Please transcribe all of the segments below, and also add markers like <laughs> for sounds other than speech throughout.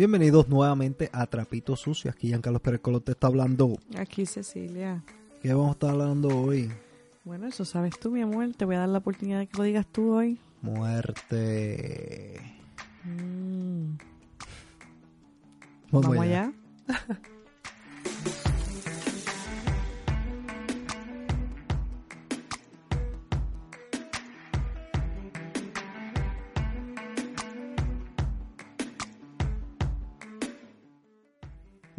Bienvenidos nuevamente a Trapito Sucio. Aquí Giancarlo Pérez Colón te está hablando. Aquí Cecilia. ¿Qué vamos a estar hablando hoy? Bueno, eso sabes tú, mi amor. Te voy a dar la oportunidad de que lo digas tú hoy. Muerte. Mm, Vamos, allá. allá.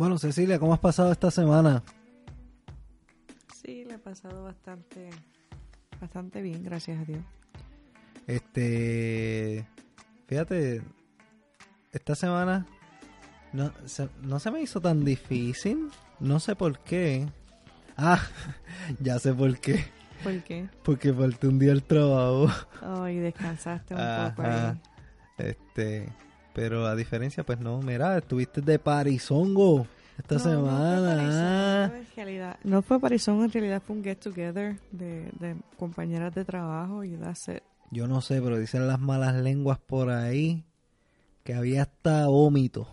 Bueno, Cecilia, ¿cómo has pasado esta semana? Sí, le he pasado bastante, bastante bien, gracias a Dios. Este, fíjate, esta semana no se, no se me hizo tan difícil. No sé por qué. Ah, <laughs> ya sé por qué. ¿Por qué? Porque falté un día al trabajo. Ay, descansaste un poco Ajá. ahí. Este, pero a diferencia, pues no, mira, estuviste de parizongo esta No, semana. No fue, en realidad, no fue Parizón, en realidad fue un get together de, de compañeras de trabajo y that's it. Yo no sé, pero dicen las malas lenguas por ahí que había hasta vómito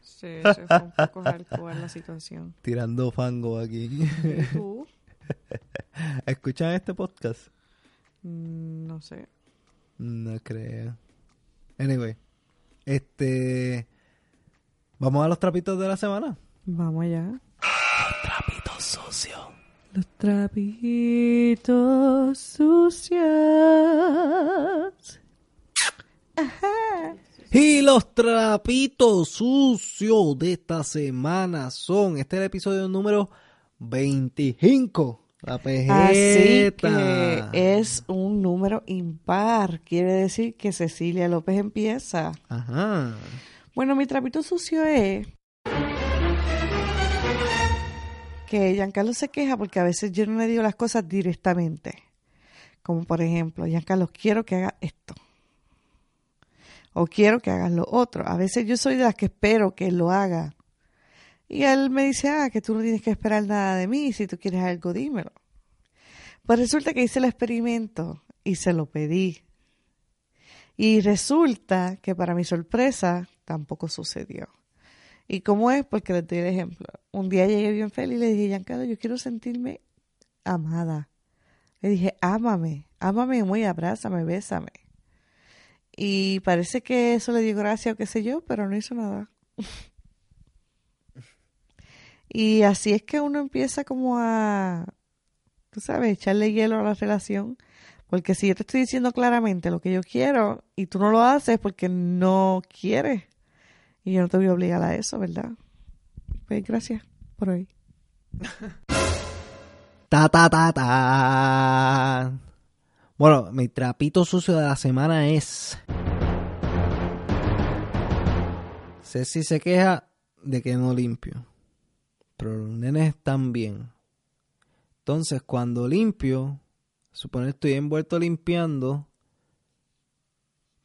Sí, se fue un poco hardcore la situación. <laughs> tirando fango aquí. ¿Y tú? <laughs> ¿Escuchan este podcast? Mm, No sé. No creo. Anyway, este. Vamos a los trapitos de la semana. Vamos allá. Trapitos sucios. Los trapitos sucios. Ajá. Y los trapitos sucios de esta semana son. Este es el episodio número 25. La Así pejeta. que es un número impar. Quiere decir que Cecilia López empieza. Ajá. Bueno, mi trapito sucio es que Giancarlo se queja porque a veces yo no le digo las cosas directamente. Como por ejemplo, Giancarlo, quiero que haga esto. O quiero que hagas lo otro. A veces yo soy de las que espero que él lo haga. Y él me dice, ah, que tú no tienes que esperar nada de mí. Si tú quieres algo, dímelo. Pues resulta que hice el experimento y se lo pedí. Y resulta que para mi sorpresa tampoco sucedió. ¿Y cómo es? Porque les doy el ejemplo. Un día llegué bien feliz y le dije, Giancarlo, yo quiero sentirme amada. Le dije, ámame, ámame muy, abrázame, bésame. Y parece que eso le dio gracia o qué sé yo, pero no hizo nada. <laughs> y así es que uno empieza como a, tú sabes, echarle hielo a la relación. Porque si yo te estoy diciendo claramente lo que yo quiero y tú no lo haces porque no quieres, y yo no te voy a obligar a eso, ¿verdad? Pues gracias por hoy. <laughs> Ta ta ta ta. Bueno, mi trapito sucio de la semana es. Ceci se queja de que no limpio. Pero los nenes están bien. Entonces, cuando limpio, supone estoy envuelto limpiando.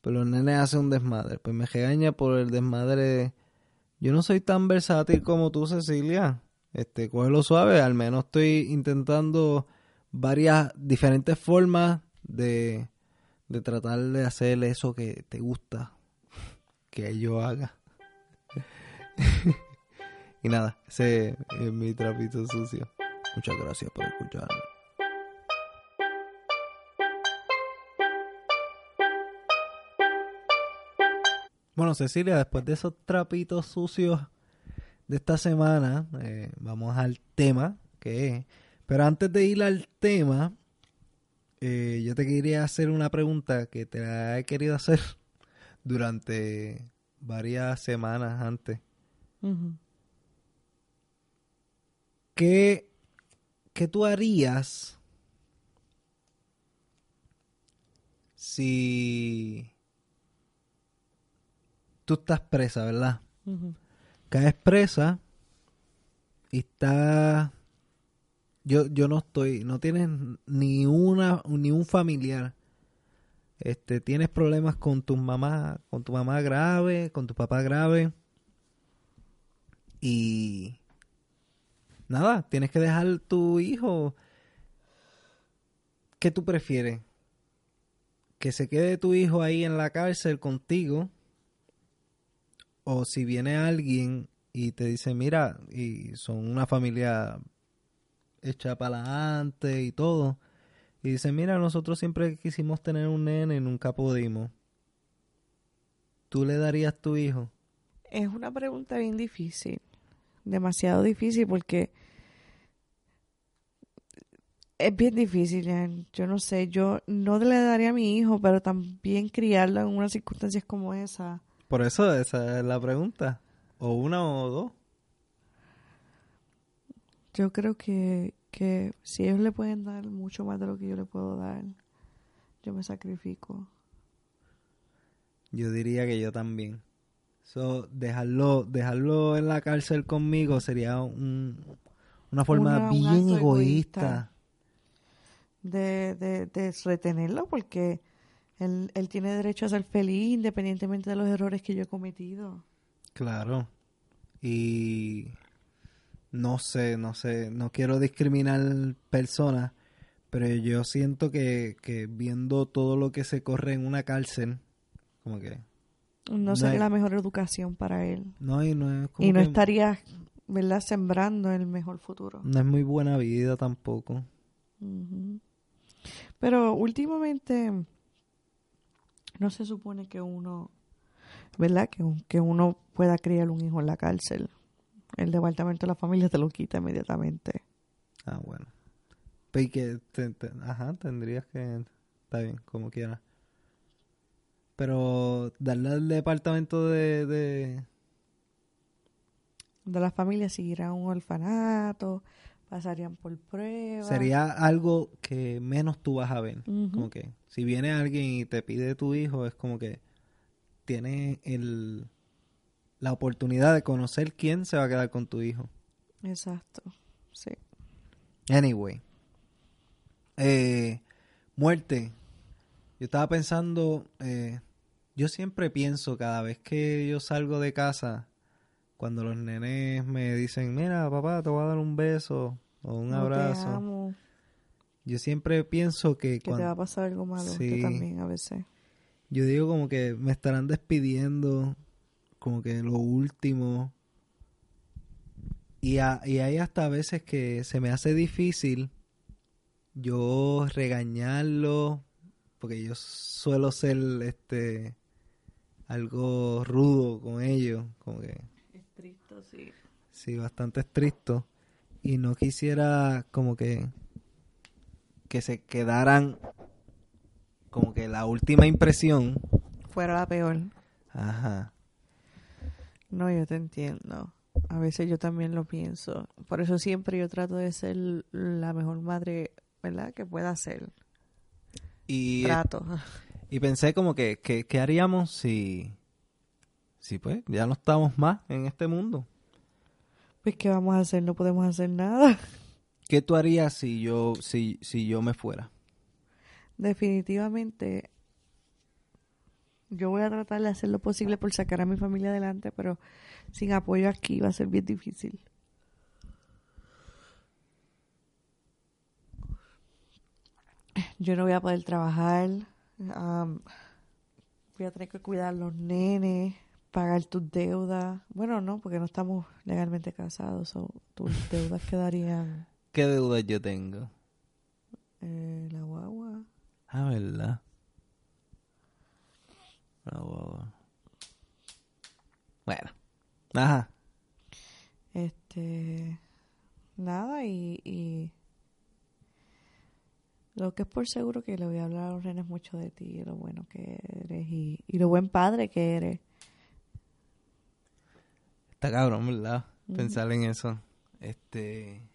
Pero los nenes hacen un desmadre. Pues me regaña por el desmadre. Yo no soy tan versátil como tú, Cecilia. Este, cógelo suave. Al menos estoy intentando varias diferentes formas de, de tratar de hacer eso que te gusta <laughs> que yo haga. <laughs> y nada, ese es mi trapito sucio. Muchas gracias por escuchar. Bueno, Cecilia, después de esos trapitos sucios de esta semana, eh, vamos al tema que es. Pero antes de ir al tema, eh, yo te quería hacer una pregunta que te la he querido hacer <laughs> durante varias semanas antes. ¿Qué, qué tú harías si tú estás presa, verdad? Ujú. Caes presa y está yo yo no estoy, no tienes ni una ni un familiar. Este, tienes problemas con tu mamá, con tu mamá grave, con tu papá grave. Y nada, tienes que dejar tu hijo. ¿Qué tú prefieres? ¿Que se quede tu hijo ahí en la cárcel contigo? O si viene alguien y te dice, mira, y son una familia hecha para adelante y todo, y dice, mira, nosotros siempre quisimos tener un nene y nunca pudimos. ¿Tú le darías tu hijo? Es una pregunta bien difícil, demasiado difícil porque es bien difícil, yo no sé, yo no le daría a mi hijo, pero también criarlo en unas circunstancias como esa. Por eso esa es la pregunta, o una o dos. Yo creo que, que si ellos le pueden dar mucho más de lo que yo le puedo dar, yo me sacrifico. Yo diría que yo también. So, dejarlo, dejarlo en la cárcel conmigo sería un, una forma Una- bien egoísta. De, de, de retenerlo porque él, él tiene derecho a ser feliz independientemente de los errores que yo he cometido. Claro. Y no sé, no sé, no quiero discriminar personas, pero yo siento que, que viendo todo lo que se corre en una cárcel, como que No No sería hay- la mejor educación para él. no, y no es como Y no que- estaría, ¿verdad?, sembrando el mejor futuro. no es muy buena vida tampoco. Pero últimamente no se supone que uno, ¿verdad? Que, un- que uno pueda criar un hijo en la cárcel. El departamento de la familia te lo quita inmediatamente. Ah, bueno. Pero y que, te- te- ajá, tendrías que, está bien, como quieras. Pero darle al departamento de, de, De la familia seguirán un orfanato, pasarían por pruebas. sería algo que menos tú vas a ver. Como que si viene alguien y te pide tu hijo, es como que tiene el, la oportunidad de conocer quién se va a quedar con tu hijo. Exacto, sí. Anyway. Eh, muerte. Yo estaba pensando, eh, yo siempre pienso cada vez que yo salgo de casa, cuando los nenes me dicen, mira papá, te voy a dar un beso o un No te abrazo. amo, Yo siempre pienso que, que te va a pasar algo malo. Sí. También a veces. yo digo como que me estarán despidiendo, como que lo último. Y, a- y hay hasta veces que se me hace difícil yo regañarlo, porque yo suelo ser este algo rudo con ellos, como que Estricto, sí. sí, bastante estricto. Y no quisiera como que que se quedaran como que la última impresión. Fuera la peor. Ajá. No, yo te entiendo. A veces yo también lo pienso. Por eso siempre yo trato de ser la mejor madre, ¿verdad? Que pueda ser. Y, Trato. y pensé como que, que ¿qué haríamos si, si pues ya no estamos más en este mundo? Pues, ¿qué vamos a hacer? No podemos hacer nada. <laughs> ¿Qué tú harías si yo, si, si yo me fuera? Definitivamente, yo voy a tratar de hacer lo posible por sacar a mi familia adelante, pero sin apoyo aquí va a ser bien difícil. Yo no voy a poder trabajar. voy a tener que cuidar a los nenes, pagar tus deudas. Bueno, no, porque no estamos legalmente casados. o tus <laughs> deudas quedarían ¿Qué deudas yo tengo? eh, la guagua. Ah, ¿verdad? Ah, guau. Bueno. Ajá. Este, nada, y, y lo que es por seguro que le voy a hablar a los nenes mucho de ti, lo bueno que eres y, y lo buen padre que eres. Está cabrón, ¿verdad? Pensar en eso. Este.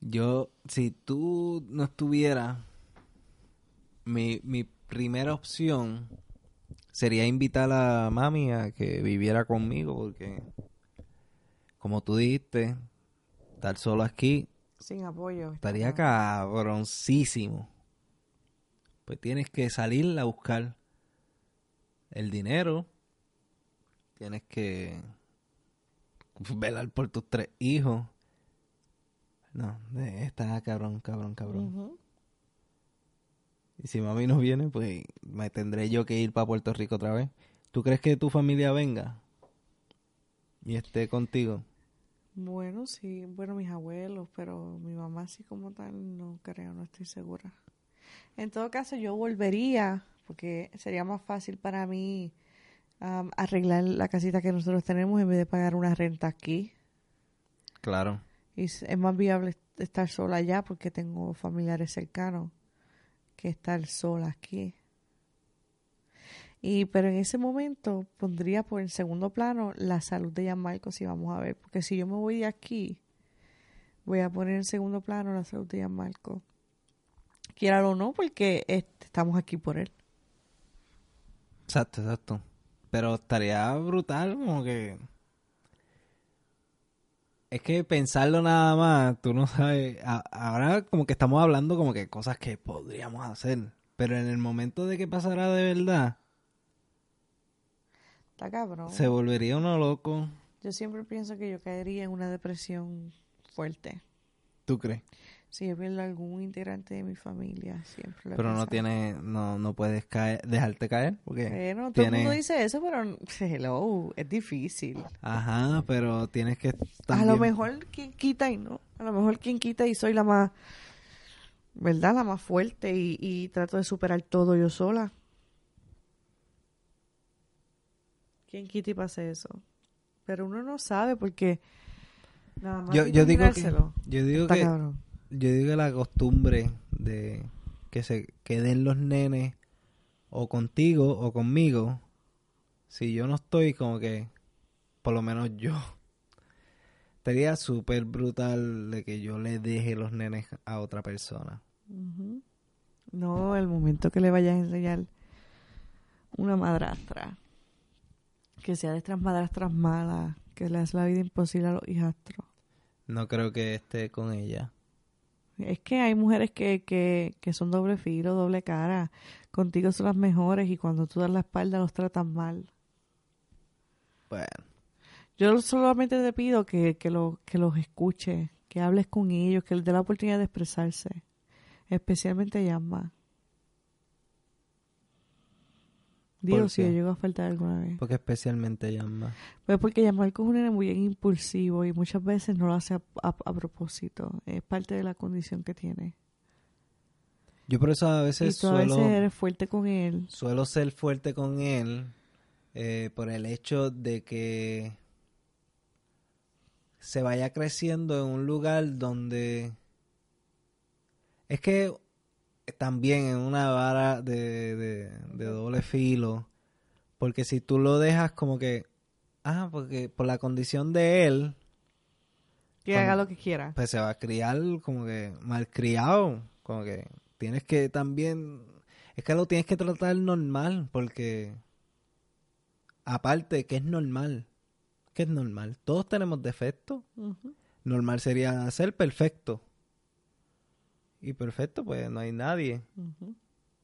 Yo, si tú no estuvieras, mi, mi primera opción sería invitar a mami a que viviera conmigo, porque, como tú dijiste, estar solo aquí Sin apoyo. estaría cabroncísimo. Pues tienes que salir a buscar el dinero. Tienes que velar por tus tres hijos. No, está cabrón, cabrón, cabrón. Y si mami no viene, pues me tendré yo que ir para Puerto Rico otra vez. ¿Tú crees que tu familia venga? y esté contigo. Bueno, sí, bueno, mis abuelos, pero mi mamá sí como tal, no creo, no estoy segura. En todo caso, yo volvería, porque sería más fácil para mí arreglar la casita que nosotros tenemos en vez de pagar una renta aquí. Claro. Y es más viable estar sola allá porque tengo familiares cercanos que estar sola aquí. Y pero en ese momento pondría por el segundo plano la salud de Gianmarco si vamos a ver, porque si yo me voy de aquí, voy a poner en segundo plano la salud de Gianmarco. Quiera o no, porque este, estamos aquí por él. Exacto, exacto. Pero estaría brutal como que... Es que pensarlo nada más, tú no sabes... ahora como que estamos hablando como que cosas que podríamos hacer. Pero en el momento de que pasara de verdad, Está cabrón. se volvería uno loco. Yo siempre pienso que yo caería en una depresión fuerte. ¿Tú crees? Si yo pierdo algún integrante de mi familia, siempre lo Pero no tienes, no, no puedes caer, dejarte caer porque Bueno, todo el tiene- mundo dice eso, pero <laughs> hello, es difícil. Ajá, pero tienes que A lo también- mejor quien quita y no. A lo mejor quien quita y soy la más, ¿verdad? La más fuerte y, y trato de superar todo yo sola. ¿Quién quita y pase eso? Pero uno no sabe porque nada más Yo, yo digo que, yo digo está que, cabrón. Yo digo que la costumbre de que se queden los nenes o contigo o conmigo, si yo no estoy como que, por lo menos yo, <laughs> sería súper brutal de que yo le deje los nenes a otra persona. No, el momento que le vayas a enseñar una madrastra, que sea de estas madrastras malas, que le hace la vida imposible a los hijastros. No creo que esté con ella. Es que hay mujeres que, que, que son doble filo, doble cara. Contigo son las mejores y cuando tú das la espalda los tratan mal. Bueno, Yo solamente te pido que, que, lo, que los escuches, que hables con ellos, que les dé la oportunidad de expresarse. Especialmente Yasma. Digo, ¿Por si yo llego a faltar alguna vez. porque especialmente llama. Pues porque Yamarco es un nene muy bien impulsivo y muchas veces no lo hace a, a- a propósito. Es parte de la condición que tiene. Yo por eso a Y veces tú a suelo... veces eres fuerte con él. suelo ser fuerte con él eh, por el hecho de que se vaya creciendo en un lugar donde es que también en una vara de, de, de doble filo porque si tú lo dejas como que ah porque por la condición de él Que haga lo que quiera. pues se va a criar como que malcriado, como que tienes que también, es que lo tienes que tratar normal, porque aparte que es normal, que es normal, todos tenemos defectos, normal sería ser perfecto, y perfecto pues no hay nadie,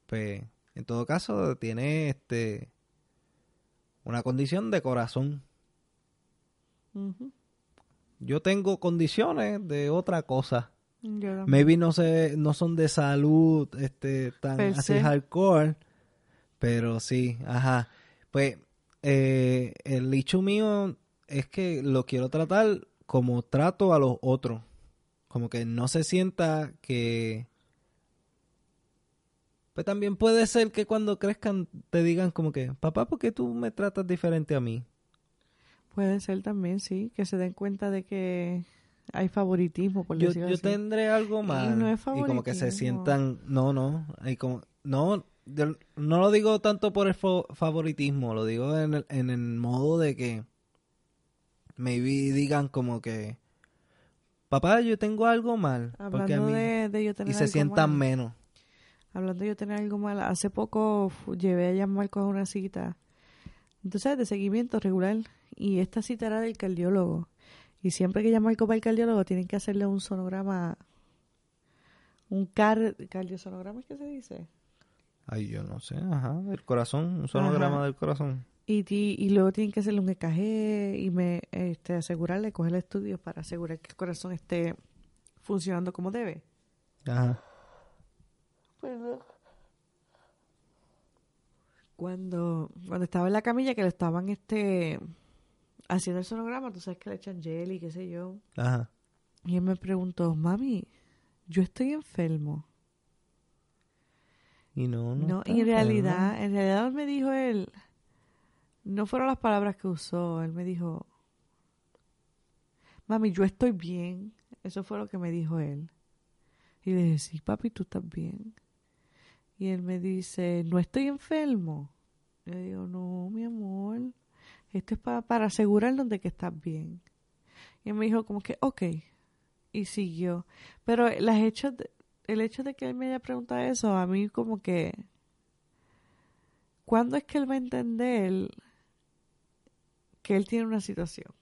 pues en todo caso tiene este una condición de corazón. Yo tengo condiciones de otra cosa. Maybe no sé, no son de salud, este, tan Per así se. hardcore, pero sí, ajá. Pues eh, el dicho mío es que lo quiero tratar como trato a los otros, como que no se sienta que pues también puede ser que cuando crezcan te digan como que, papá, ¿por qué tú me tratas diferente a mí? Puede ser también, sí, que se den cuenta de que hay favoritismo, por yo, decirlo yo así. tendré algo Y mal. no es y como que se sientan, no, no, y como, no, yo no lo digo tanto por el favoritismo, lo digo en el, en el modo de que maybe digan como que, papá, yo tengo algo mal, porque a Hablando mí, de, de yo tener y se sientan mal, menos. Hablando de yo tener algo mal, hace poco llevé a Gianmarco a una cita, entonces de seguimiento regular, y esta cita era del cardiólogo. Y siempre que Gianmarco va al cardiólogo tienen que hacerle un sonograma, un car cardiosonograma, ¿es que se dice? Ay, yo no sé, ajá, del corazón, un sonograma Ajá. del corazón. Y, ti- y luego tienen que hacerle un EKG y me este, asegurarle, coger estudios para asegurar que el corazón esté funcionando como debe. Ajá. Cuando, cuando estaba en la camilla que le estaban este haciendo el sonograma, tú sabes que le echan jelly, qué sé yo. Ajá. Y él me preguntó, mami, yo estoy enfermo. Y no, no. No, y en enfermo. realidad, en realidad me dijo él, no fueron las palabras que usó, él me dijo, mami, yo estoy bien. Eso fue lo que me dijo él. Y le dije, sí, papi, tú estás bien. Y él me dice, no estoy enfermo. Le digo, no, mi amor, esto es para, para asegurarnos de que estás bien. Y él me dijo como que, ok. Y siguió. Pero las hechos el hecho de que él me haya preguntado eso, a mí como que... ¿Cuándo es que él va a entender que él tiene una situación?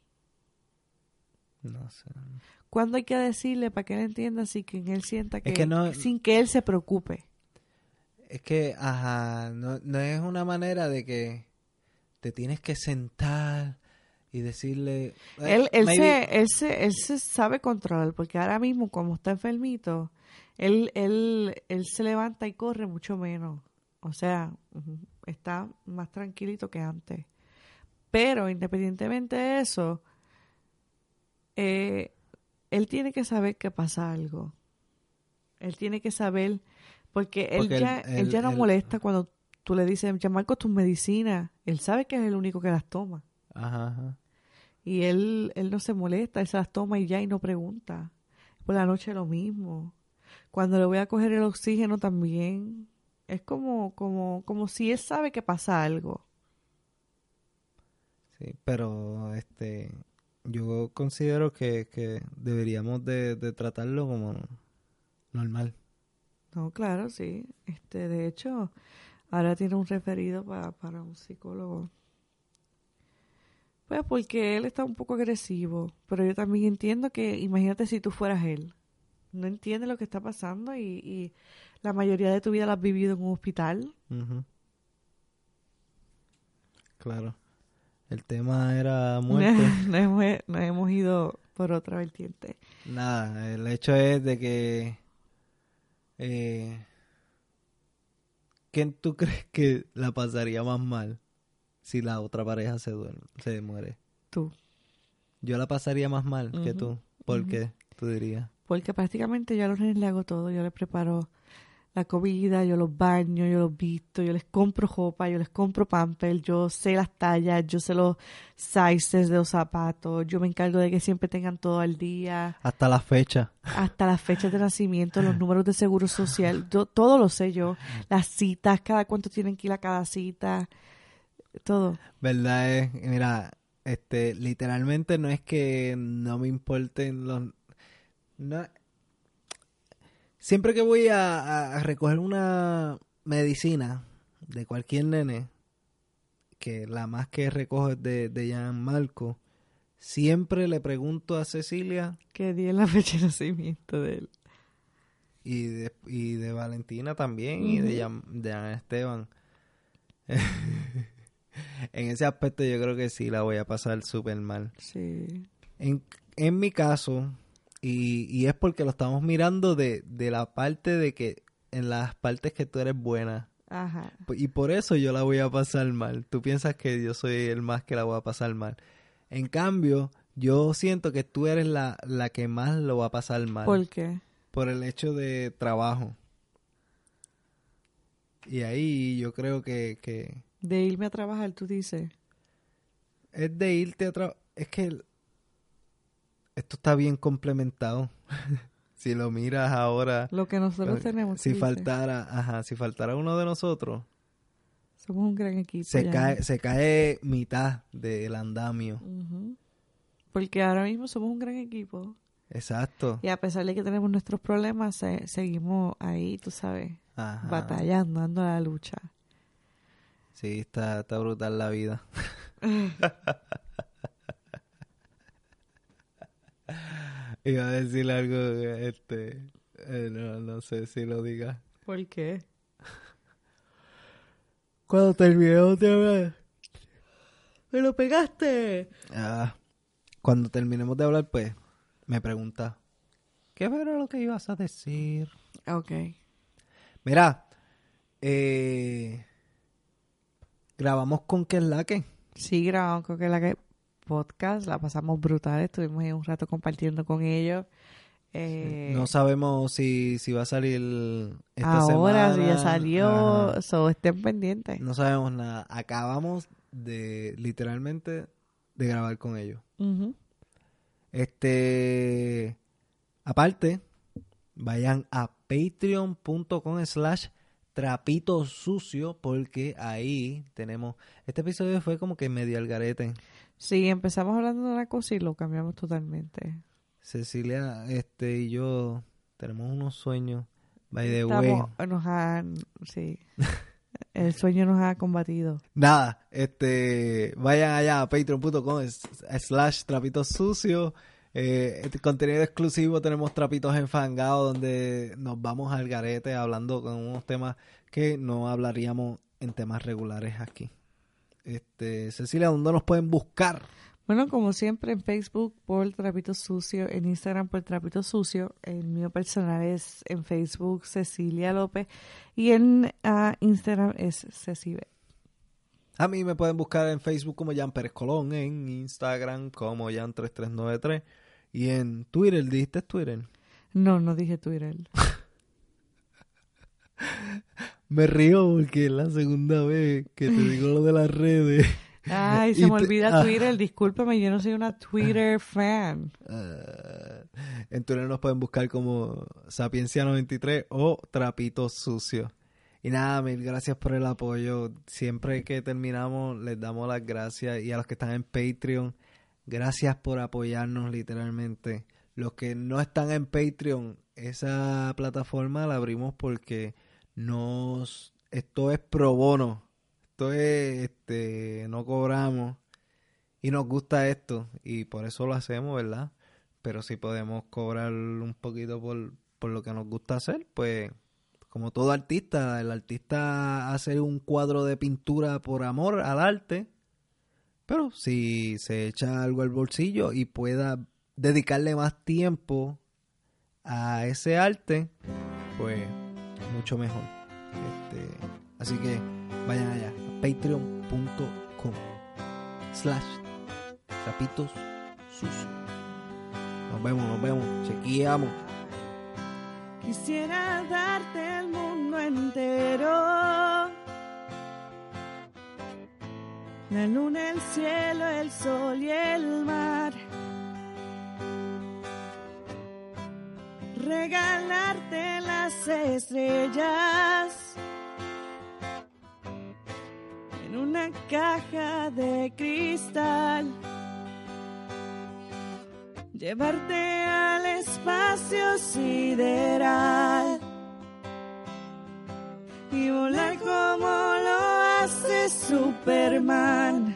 No sé. ¿Cuándo hay que decirle para que él entienda así que él sienta que, que no- sin que él se preocupe? Es que, ajá, no, no es una manera de que te tienes que sentar y decirle... eh, Él, él, se, él, se, él se sabe controlar porque ahora mismo como está enfermito, él, él, él se levanta y corre mucho menos. O sea, está más tranquilito que antes. Pero independientemente de eso, eh, él tiene que saber que pasa algo. Él tiene que saber, porque él Porque él- ya, él, él- ya no él- molesta cuando tú le dices, ya Marco, tus medicinas. Él sabe que es el único que las toma. Ajá, ajá. Y él, él no se molesta, él se las toma y ya y no pregunta. Por la noche lo mismo. Cuando le voy a coger el oxígeno también. Es como, como, como si él sabe que pasa algo. Sí, pero este yo considero que, que deberíamos de, de tratarlo como normal. No, claro, sí. Este, de hecho, ahora tiene un referido pa- para un psicólogo. Pues porque él está un poco agresivo, pero yo también entiendo que, imagínate si tú fueras él. No entiendes lo que está pasando y, y la mayoría de tu vida la has vivido en un hospital. Claro. El tema era muerte. nos, hemos, nos hemos ido por otra vertiente. Nada, el hecho es de que... Eh, ¿Quién tú <laughs> crees que la pasaría más mal si la otra pareja se duerme, se muere? Tú. Yo la pasaría más mal que tú. ¿Por qué? Tú dirías. Porque prácticamente yo a los nenes le hago todo. Yo les preparo la comida, yo los baño, yo los visto, yo les compro ropa, yo les compro pamper, yo sé las tallas, yo sé los sizes de los zapatos, yo me encargo de que siempre tengan todo al día, Hasta la fecha. hasta las fechas de nacimiento, los <laughs> números de seguro social, yo, todo lo sé yo, las citas, cada cuánto tienen que ir a cada cita, todo. verdad es, mira, este, literalmente no es que no me importen los, no, siempre que voy a, recoger una medicina de cualquier nene, que la más que recojo es de, de Gianmarco, siempre le pregunto a Cecilia Que día es la fecha de nacimiento de él. y de, y de Valentina también y de. Jan- de Esteban. <laughs> en ese aspecto yo creo que sí la voy a pasar súper mal. Sí. En, en mi caso, y, y es porque lo estamos mirando de, de la parte de que en las partes que tú eres buena. Ajá. Y por eso yo la voy a pasar mal. Tú piensas que yo soy el más que la voy a pasar mal. En cambio, yo siento que tú eres la, la que más lo va a pasar mal. ¿Por qué? por el hecho de trabajo. Y ahí yo creo que, que De irme a trabajar, tú dices. es de irte a trabajar. Es que esto está bien complementado. <laughs> si lo miras ahora, Lo que nosotros eh, tenemos. si faltara, ajá, si faltara uno de nosotros, Somos un gran equipo. se ya. cae, se cae mitad del andamio. Porque ahora mismo somos un gran equipo. Exacto. Y a pesar de que tenemos nuestros problemas, se- seguimos ahí, tú sabes, Ajá. batallando, dando la lucha. Sí, está, está brutal la vida. <laughs> Iba a decir algo, este, eh, no, no sé si lo diga. ¿Por qué? Cuando terminemos de hablar, ¡Me lo pegaste! ah, cuando terminemos de hablar, pues, me pregunta, ¿qué era lo que ibas a decir? Ok. Mira, eh, grabamos con que es la que. Sí, grabamos con que la que... podcast. La pasamos brutal. Estuvimos ahí un rato compartiendo con ellos. Eh, No sabemos si, si va a salir esta ahora semana. sí ya salió. Ajá. So, estén pendientes. No sabemos nada. Acabamos de, literalmente, de grabar con ellos. Este, aparte, vayan a patreon.com slash trapito sucio porque ahí tenemos, este episodio fue como que medio al garete. Sí, empezamos hablando de una cosa y lo cambiamos totalmente. Cecilia, este y yo tenemos unos sueños. By the way. Estamos, nos han, sí. <laughs> El sueño nos ha combatido. Nada, este, vayan allá a patreon.com slash trapitos sucios. Eh, este contenido exclusivo tenemos trapitos enfangados donde nos vamos al garete hablando con unos temas que no hablaríamos en temas regulares aquí. Este, Cecilia, ¿dónde nos pueden buscar? Bueno, como siempre en Facebook por Trapito Sucio, en Instagram por Trapito Sucio, el mío personal es en Facebook Cecilia López y en ah, Instagram es Cecibe. A mí me pueden buscar en Facebook como Jan Pérez Colón, en Instagram como Jan3393 y en Twitter, ¿dijiste Twitter? No, no dije Twitter. <laughs> Me río porque es la segunda vez que te digo lo de las redes. Ay, <laughs> se me te- olvida ah. Twitter, discúlpame, yo no soy una Twitter fan. Ah, en Twitter nos pueden buscar como Sapiencia93 o Trapito Sucio. Y nada, mil gracias por el apoyo. Siempre que terminamos les damos las gracias. Y a los que están en Patreon, gracias por apoyarnos literalmente. Los que no están en Patreon, esa plataforma la abrimos porque nos... Esto es pro bono. Esto es, este, no cobramos. Y nos gusta esto. Y por eso lo hacemos, ¿verdad? Pero si podemos cobrar un poquito por, por lo que nos gusta hacer, pues como todo artista, el artista hace un cuadro de pintura por amor al arte, pero si se echa algo al bolsillo y pueda dedicarle más tiempo a ese arte, pues mucho mejor. Este, así que vayan allá, a patreon.com slash trapitos sucios. Nos vemos, nos vemos, chequeamos. Quisiera darte el mundo entero. La luna, el cielo, el sol y el mar. Regalarte las estrellas. En una caja de cristal. Llevarte al espacio sideral y volar como lo hace Superman.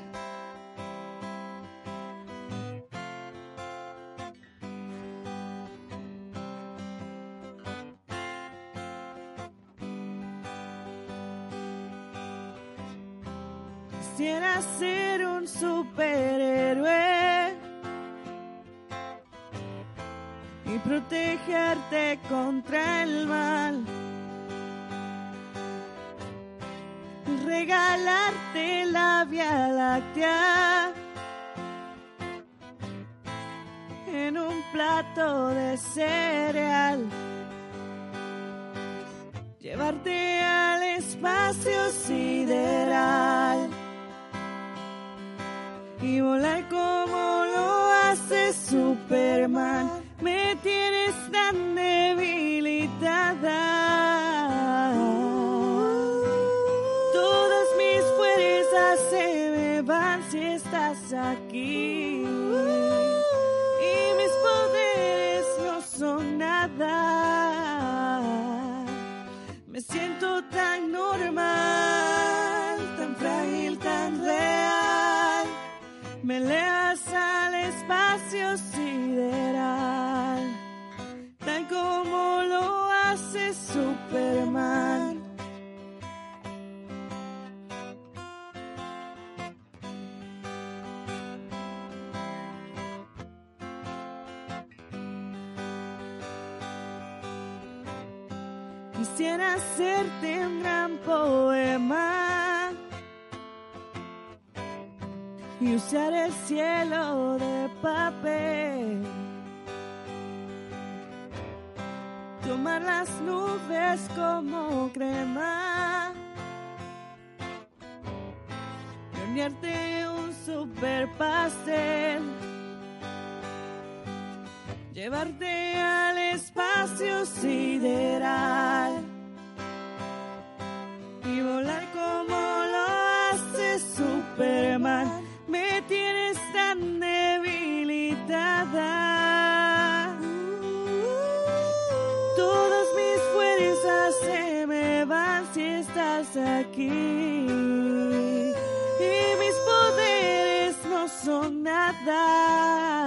Ser un superhéroe y protegerte contra el mal. Regalarte la Vía Láctea en un plato de cereal. Llevarte al espacio sideral y volar como lo hace Superman. Me tienes tan debilitada. Me elevas al espacio sideral, usar el cielo de papel. Tomar las nubes como crema. Hornearte un super pastel. Llevarte al espacio sideral. Son